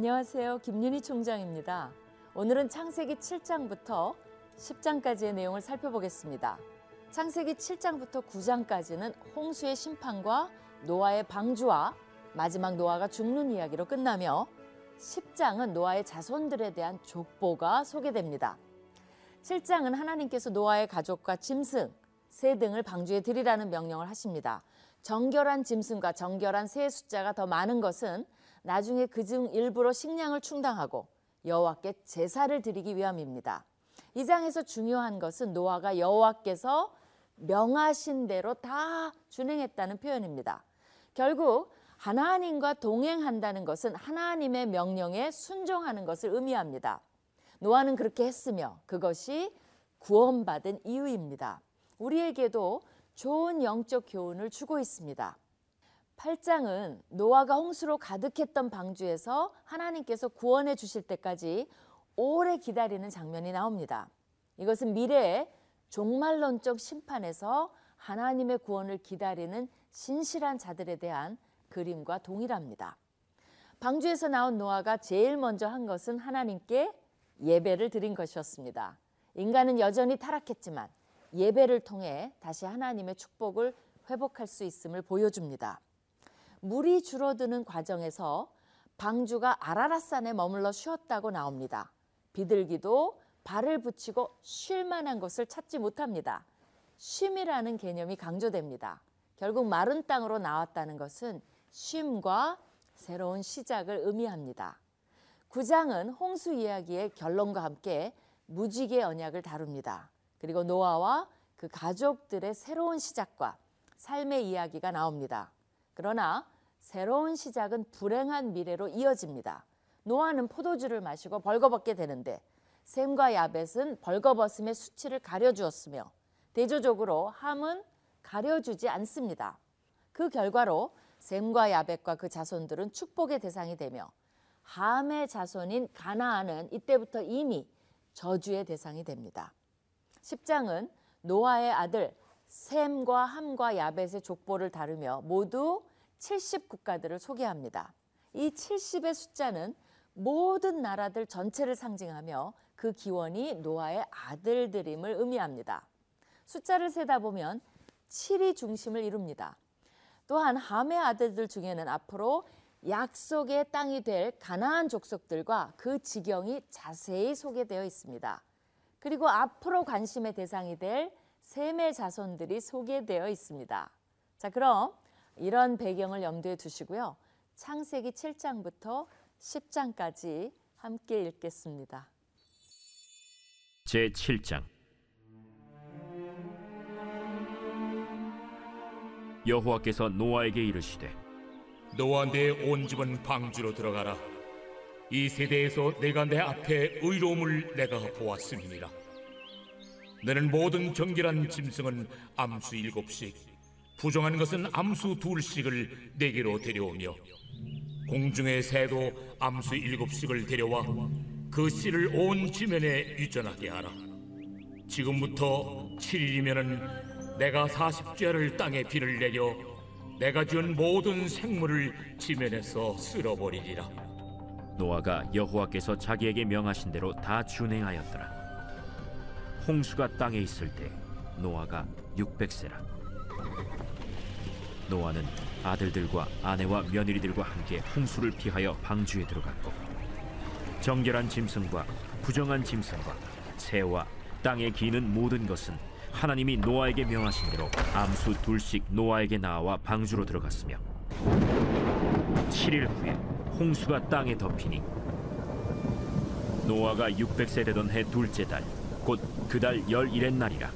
안녕하세요. 김윤희 총장입니다. 오늘은 창세기 7장부터 10장까지의 내용을 살펴보겠습니다. 창세기 7장부터 9장까지는 홍수의 심판과 노아의 방주와 마지막 노아가 죽는 이야기로 끝나며 10장은 노아의 자손들에 대한 족보가 소개됩니다. 7장은 하나님께서 노아의 가족과 짐승, 새 등을 방주에 드리라는 명령을 하십니다. 정결한 짐승과 정결한 새의 숫자가 더 많은 것은 나중에 그 중 일부로 식량을 충당하고 여호와께 제사를 드리기 위함입니다. 이 장에서 중요한 것은 노아가 여호와께서 명하신 대로 다 준행했다는 표현입니다. 결국 하나님과 동행한다는 것은 하나님의 명령에 순종하는 것을 의미합니다. 노아는 그렇게 했으며 그것이 구원받은 이유입니다. 우리에게도 좋은 영적 교훈을 주고 있습니다. 8장은 노아가 홍수로 가득했던 방주에서 하나님께서 구원해 주실 때까지 오래 기다리는 장면이 나옵니다. 이것은 미래의 종말론적 심판에서 하나님의 구원을 기다리는 신실한 자들에 대한 그림과 동일합니다. 방주에서 나온 노아가 제일 먼저 한 것은 하나님께 예배를 드린 것이었습니다. 인간은 여전히 타락했지만 예배를 통해 다시 하나님의 축복을 회복할 수 있음을 보여줍니다. 물이 줄어드는 과정에서 방주가 아라라산에 머물러 쉬었다고 나옵니다. 비둘기도 발을 붙이고 쉴 만한 곳을 찾지 못합니다. 쉼이라는 개념이 강조됩니다. 결국 마른 땅으로 나왔다는 것은 쉼과 새로운 시작을 의미합니다. 9장은 홍수 이야기의 결론과 함께 무지개 언약을 다룹니다. 그리고 노아와 그 가족들의 새로운 시작과 삶의 이야기가 나옵니다. 그러나 새로운 시작은 불행한 미래로 이어집니다. 노아는 포도주를 마시고 벌거벗게 되는데 샘과 야벳은 벌거벗음의 수치를 가려주었으며 대조적으로 함은 가려주지 않습니다. 그 결과로 샘과 야벳과 그 자손들은 축복의 대상이 되며 함의 자손인 가나안은 이때부터 이미 저주의 대상이 됩니다. 10장은 노아의 아들 샘과 함과 야벳의 족보를 다루며 모두 70 국가들을 소개합니다. 이 70의 숫자는 모든 나라들 전체를 상징하며 그 기원이 노아의 아들들임을 의미합니다. 숫자를 세다 보면 7이 중심을 이룹니다. 또한 함의 아들들 중에는 앞으로 약속의 땅이 될 가나안 족속들과 그 지경이 자세히 소개되어 있습니다. 그리고 앞으로 관심의 대상이 될 셈의 자손들이 소개되어 있습니다. 자, 그럼 이런 배경을 염두에 두시고요. 창세기 7장부터 10장까지 함께 읽겠습니다. 제 7장 여호와께서 노아에게 이르시되 너와 내온 집은 방주로 들어가라. 이 세대에서 내가 내 앞에 의로움을 내가 보았음이니라. 너는 모든 정결한 짐승은 암수 일곱씩, 부정한 것은 암수 둘씩을 내게로 데려오며 공중의 새도 암수 일곱씩을 데려와 그 씨를 온 지면에 유전하게 하라. 지금부터 7일이면은 내가 40죄를 땅에 비를 내려 내가 지은 모든 생물을 지면에서 쓸어버리리라. 노아가 여호와께서 자기에게 명하신 대로 다 준행하였더라. 홍수가 땅에 있을 때 노아가 600세라. 노아는 아들들과 아내와 며느리들과 함께 홍수를 피하여 방주에 들어갔고 정결한 짐승과 부정한 짐승과 새와 땅에 기는 모든 것은 하나님이 노아에게 명하신 대로 암수 둘씩 노아에게 나와 방주로 들어갔으며 7일 후에 홍수가 땅에 덮이니 노아가 600세 되던 해 둘째 달 곧 그 달 열일의 날이라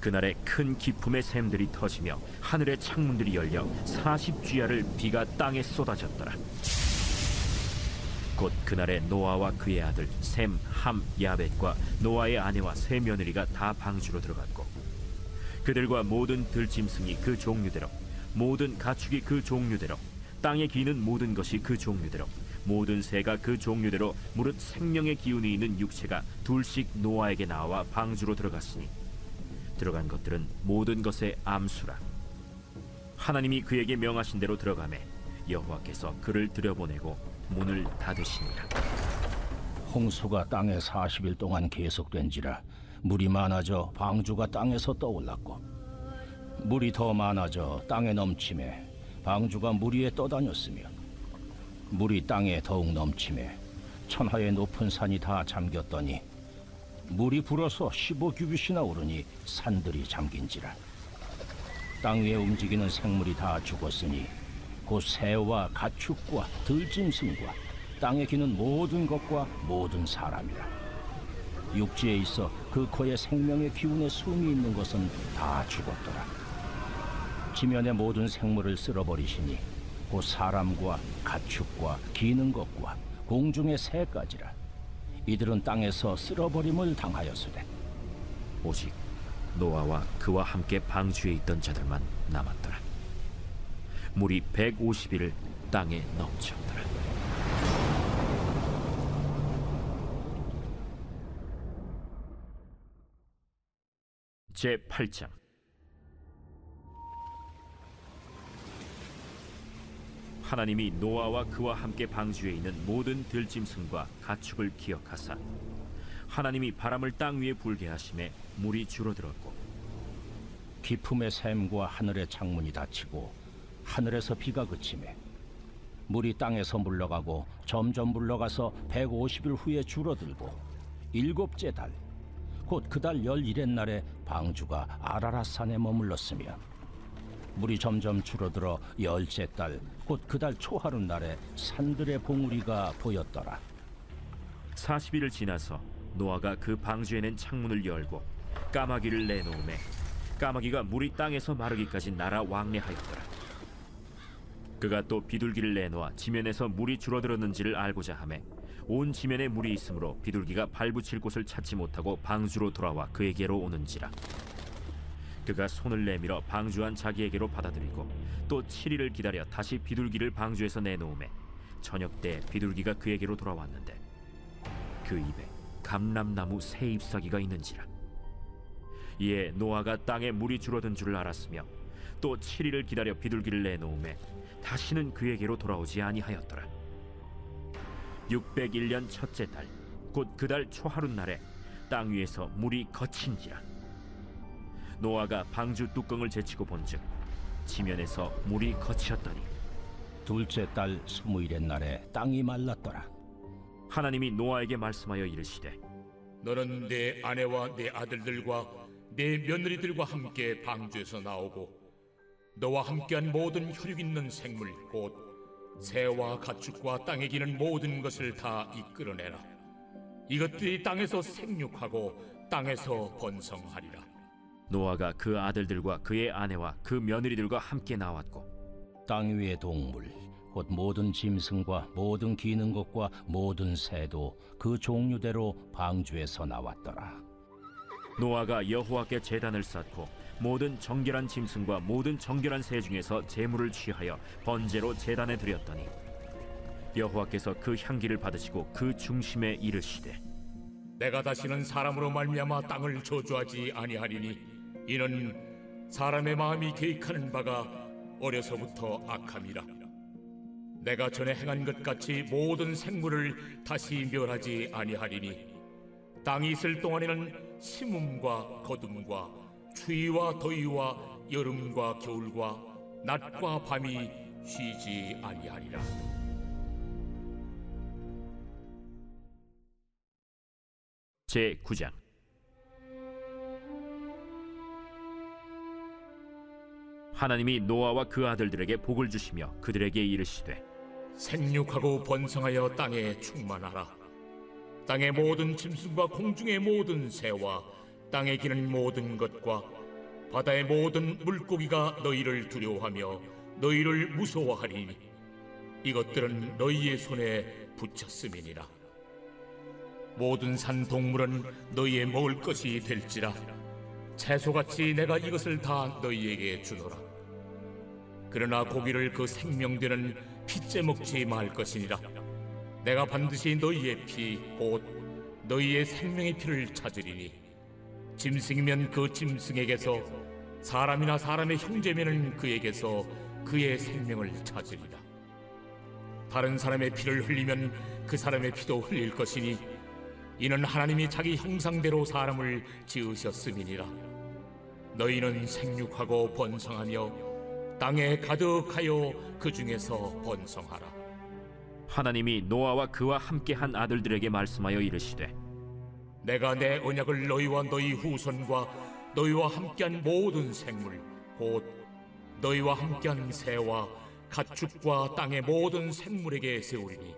그날에 큰 기품의 샘들이 터지며 하늘의 창문들이 열려 40주야를 비가 땅에 쏟아졌더라. 곧 그날에 노아와 그의 아들 셈, 함, 야벳과 노아의 아내와 세 며느리가 다 방주로 들어갔고 그들과 모든 들짐승이 그 종류대로 모든 가축이 그 종류대로 땅에 기는 모든 것이 그 종류대로 모든 새가 그 종류대로 무릇 생명의 기운이 있는 육체가 둘씩 노아에게 나와 방주로 들어갔으니 들어간 것들은 모든 것의 암수라. 하나님이 그에게 명하신 대로 들어가매 여호와께서 그를 들여보내고 문을 닫으시니라 홍수가 땅에 40일 동안 계속된지라 물이 많아져 방주가 땅에서 떠올랐고 물이 더 많아져 땅에 넘침에 방주가 물 위에 떠다녔으며 물이 땅에 더욱 넘침에 천하의 높은 산이 다 잠겼더니 물이 불어서 15규빗이나 오르니 산들이 잠긴지라. 땅 위에 움직이는 생물이 다 죽었으니 곧 새와 가축과 들짐승과 땅에 기는 모든 것과 모든 사람이라. 육지에 있어 그 코에 생명의 기운의 숨이 있는 것은 다 죽었더라. 지면의 모든 생물을 쓸어버리시니 곧 사람과 가축과 기는 것과 공중의 새까지라 이들은 땅에서 쓸어버림을 당하였으되 오직 노아와 그와 함께 방주에 있던 자들만 남았더라. 물이 150일을 땅에 넘쳤더라. 제 8장 하나님이 노아와 그와 함께 방주에 있는 모든 들짐승과 가축을 기억하사 하나님이 바람을 땅 위에 불게 하심에 물이 줄어들었고 기품의 샘과 하늘의 창문이 닫히고 하늘에서 비가 그치매 물이 땅에서 물러가고 점점 물러가서 150일 후에 줄어들고 일곱째 달 곧 그 달 열일의 날에 방주가 아라라산에 머물렀으며 물이 점점 줄어들어 열째 달 곧 그달 초하루 날에 산들의 봉우리가 보였더라 40일을 지나서 노아가 그 방주에는 창문을 열고 까마귀를 내놓음에 까마귀가 물이 땅에서 마르기까지 날아 왕래하였더라. 그가 또 비둘기를 내놓아 지면에서 물이 줄어들었는지를 알고자 하매 온 지면에 물이 있으므로 비둘기가 발붙일 곳을 찾지 못하고 방주로 돌아와 그에게로 오는지라. 그가 손을 내밀어 방주한 자기에게로 받아들이고 또 7일을 기다려 다시 비둘기를 방주에서 내놓음에 저녁 때 비둘기가 그에게로 돌아왔는데 그 입에 감람나무 새 잎사귀가 있는지라. 이에 노아가 땅에 물이 줄어든 줄을 알았으며 또 7일을 기다려 비둘기를 내놓음에 다시는 그에게로 돌아오지 아니하였더라. 601년 첫째 달 곧 그 달 초하루 날에 땅 위에서 물이 거친지라 노아가 방주 뚜껑을 제치고 본즉 지면에서 물이 거치었더니 둘째 달 스무일의 날에 땅이 말랐더라 하나님이 노아에게 말씀하여 이르시되 너는 내 아내와 내 아들들과 내 며느리들과 함께 방주에서 나오고 너와 함께한 모든 혈육 있는 생물 곧 새와 가축과 땅에 기는 모든 것을 다 이끌어내라. 이것들이 땅에서 생육하고 땅에서 번성하리라. 노아가 그 아들들과 그의 아내와 그 며느리들과 함께 나왔고 땅 위의 동물 곧 모든 짐승과 모든 기는 것과 모든 새도 그 종류대로 방주에서 나왔더라. 노아가 여호와께 제단을 쌓고 모든 정결한 짐승과 모든 정결한 새 중에서 제물을 취하여 번제로 제단에 드렸더니 여호와께서 그 향기를 받으시고 그 중심에 이르시되 내가 다시는 사람으로 말미암아 땅을 저주하지 아니하리니 이는 사람의 마음이 계획하는 바가 어려서부터 악함이라. 내가 전에 행한 것 같이 모든 생물을 다시 멸하지 아니하리니 땅이 있을 동안에는 심음과 거둠과 추위와 더위와 여름과 겨울과 낮과 밤이 쉬지 아니하리라. 제 9장 하나님이 노아와 그 아들들에게 복을 주시며 그들에게 이르시되 생육하고 번성하여 땅에 충만하라. 땅의 모든 짐승과 공중의 모든 새와 땅에 기는 모든 것과 바다의 모든 물고기가 너희를 두려워하며 너희를 무서워하리니 이것들은 너희의 손에 붙였음이니라. 모든 산 동물은 너희의 먹을 것이 될지라 채소같이 내가 이것을 다 너희에게 주노라. 그러나 고기를 그 생명되는 피째 먹지 말 것이니라. 내가 반드시 너희의 피, 곧 너희의 생명의 피를 찾으리니 짐승이면 그 짐승에게서 사람이나 사람의 형제면은 그에게서 그의 생명을 찾으리라. 다른 사람의 피를 흘리면 그 사람의 피도 흘릴 것이니 이는 하나님이 자기 형상대로 사람을 지으셨음이니라 너희는 생육하고 번성하며 땅에 가득하여 그 중에서 번성하라. 하나님이 노아와 그와 함께한 아들들에게 말씀하여 이르시되 내가 내 언약을 너희와 너희 후손과 너희와 함께한 모든 생물 곧 너희와 함께한 새와 가축과 땅의 모든 생물에게 세우리니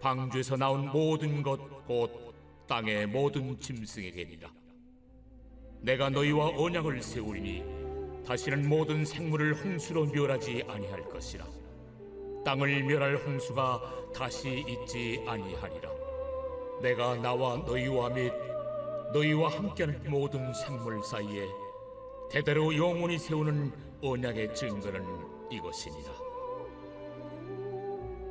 방주에서 나온 모든 것 곧 땅의 모든 짐승에게니라. 내가 너희와 언약을 세우리니 다시는 모든 생물을 홍수로 멸하지 아니할 것이라 땅을 멸할 홍수가 다시 있지 아니하리라 내가 나와 너희와 및 너희와 함께하는 모든 생물 사이에 대대로 영원히 세우는 언약의 증거는 이것이니라.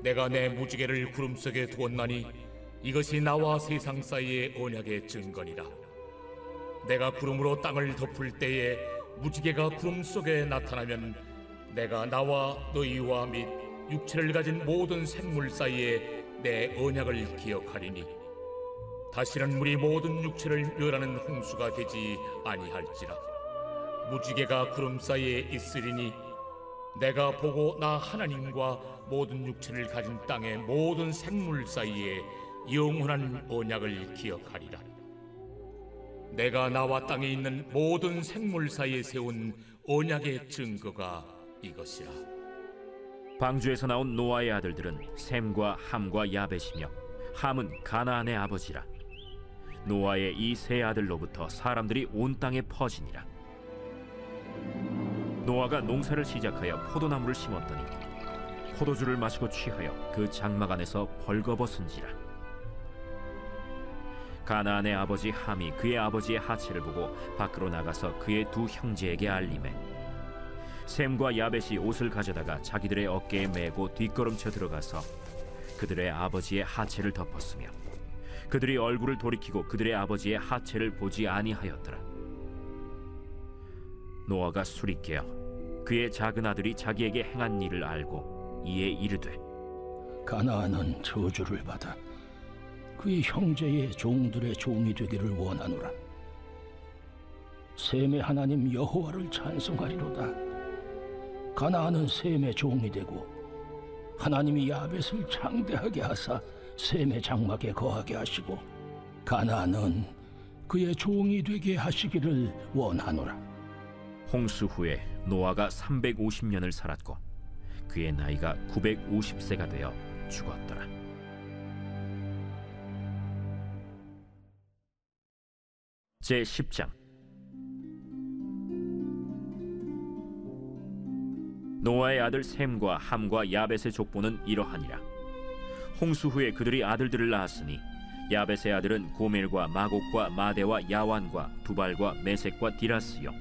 내가 내 무지개를 구름 속에 두었나니 이것이 나와 세상 사이의 언약의 증거니라. 내가 구름으로 땅을 덮을 때에 무지개가 구름 속에 나타나면 내가 나와 너희와 및 육체를 가진 모든 생물 사이에 내 언약을 기억하리니 다시는 우리 모든 육체를 멸하는 홍수가 되지 아니할지라. 무지개가 구름 사이에 있으리니 내가 보고 나 하나님과 모든 육체를 가진 땅의 모든 생물 사이에 영원한 언약을 기억하리라 내가 나와 땅에 있는 모든 생물 사이에 세운 언약의 증거가 이것이라. 방주에서 나온 노아의 아들들은 셈과 함과 야벳이며 함은 가나안의 아버지라. 노아의 이 세 아들로부터 사람들이 온 땅에 퍼지니라. 노아가 농사를 시작하여 포도나무를 심었더니 포도주를 마시고 취하여 그 장막 안에서 벌거벗은지라 가나안의 아버지 함이 그의 아버지의 하체를 보고 밖으로 나가서 그의 두 형제에게 알림해 셈과 야벳이 옷을 가져다가 자기들의 어깨에 메고 뒷걸음쳐 들어가서 그들의 아버지의 하체를 덮었으며 그들이 얼굴을 돌이키고 그들의 아버지의 하체를 보지 아니하였더라. 노아가 술이 깨어 그의 작은 아들이 자기에게 행한 일을 알고 이에 이르되 가나안은 저주를 받아 그의 형제의 종들의 종이 되기를 원하노라. 셈의 하나님 여호와를 찬송하리로다. 가나안은 셈의 종이 되고 하나님이 야벳을 창대하게 하사 셈의 장막에 거하게 하시고 가나안은 그의 종이 되게 하시기를 원하노라. 홍수 후에 노아가 350년을 살았고 그의 나이가 950세가 되어 죽었더라. 제 10장 노아의 아들 셈과 함과 야벳의 족보는 이러하니라. 홍수 후에 그들이 아들들을 낳았으니 야벳의 아들은 고멜과 마곡과 마대와 야완과 두발과 메색과 디라스요.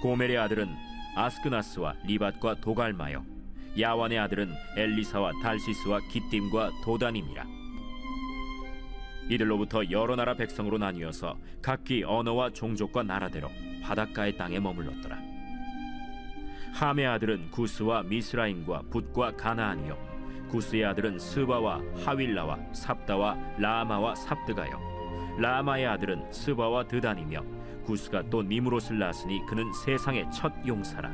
고멜의 아들은 아스크나스와 리밧과 도갈마요. 야완의 아들은 엘리사와 달시스와 기띔과 도단임이라. 이들로부터 여러 나라 백성으로 나뉘어서 각기 언어와 종족과 나라대로 바닷가의 땅에 머물렀더라. 함의 아들은 구스와 미스라임과 붓과 가나안이요. 구스의 아들은 스바와 하윌라와 삽다와 라마와 삽드가요. 라마의 아들은 스바와 드단이며 구스가 또 니무롯을 낳았으니 그는 세상의 첫 용사라.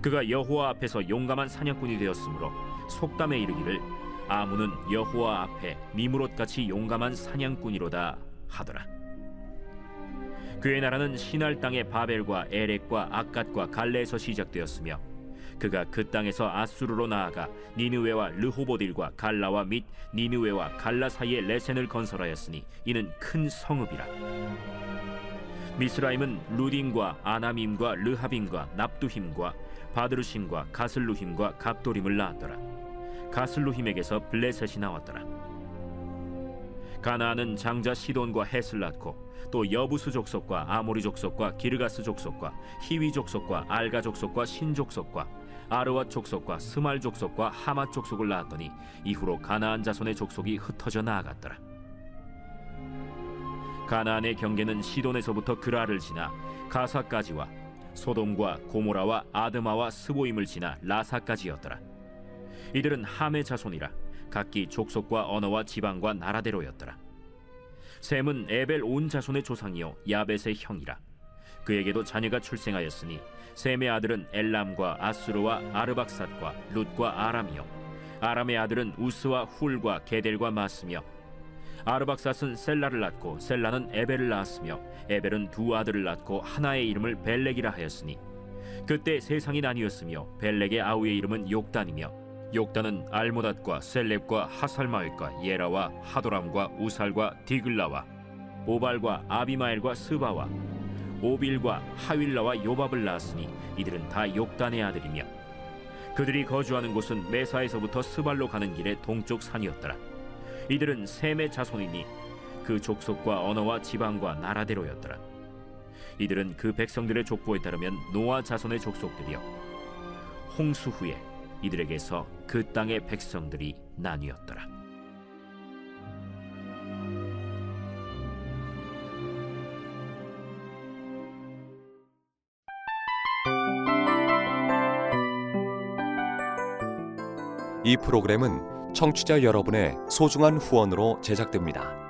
그가 여호와 앞에서 용감한 사냥꾼이 되었으므로 속담에 이르기를 아무는 여호와 앞에 니무롯같이 용감한 사냥꾼이로다 하더라. 그의 나라는 신할 땅의 바벨과 에렉과 아갓과 갈레에서 시작되었으며 그가 그 땅에서 아수르로 나아가 니느웨와 르호보딜과 갈라와 및 니느웨와 갈라 사이에 레센을 건설하였으니 이는 큰 성읍이라. 미스라임은 루딘과 아나밈과 르하빔과 납두힘과 바드루심과 가슬루힘과 갑도림을 낳았더라 가슬루힘에게서 블레셋이 나왔더라 가나안은 장자 시돈과 헷을 낳고 또 여부수 족속과 아모리 족속과 기르가스 족속과 히위 족속과 알가 족속과 신 족속과 아르와 족속과 스말 족속과 하마 족속을 낳았더니 이후로 가나안 자손의 족속이 흩어져 나아갔더라. 가나안의 경계는 시돈에서부터 그라를 지나 가사까지와 소돔과 고모라와 아드마와 스보임을 지나 라사까지였더라. 이들은 함의 자손이라 각기 족속과 언어와 지방과 나라대로였더라. 셈은 에벨 온 자손의 조상이요 야벳의 형이라. 그에게도 자녀가 출생하였으니 셈의 아들은 엘람과 아수르와 아르박삿과 룻과 아람이요 아람의 아들은 우스와 훌과 게델과 마스며 아르박삿은 셀라를 낳고 셀라는 에벨을 낳았으며 에벨은 두 아들을 낳고 하나의 이름을 벨렉이라 하였으니 그때 세상이 나뉘었으며 벨렉의 아우의 이름은 욕단이며 욕단은 알모닷과 셀렙과 하살마윗과 예라와 하도람과 우살과 디글라와 오발과 아비마엘과 스바와 오빌과 하윌라와 요밥을 낳았으니 이들은 다 욕단의 아들이며 그들이 거주하는 곳은 메사에서부터 스발로 가는 길의 동쪽 산이었더라. 이들은 셈의 자손이니 그 족속과 언어와 지방과 나라대로였더라. 이들은 그 백성들의 족보에 따르면 노아 자손의 족속들이요. 홍수 후에 이들에게서 그 땅의 백성들이 나뉘었더라. 이 프로그램은 청취자 여러분의 소중한 후원으로 제작됩니다.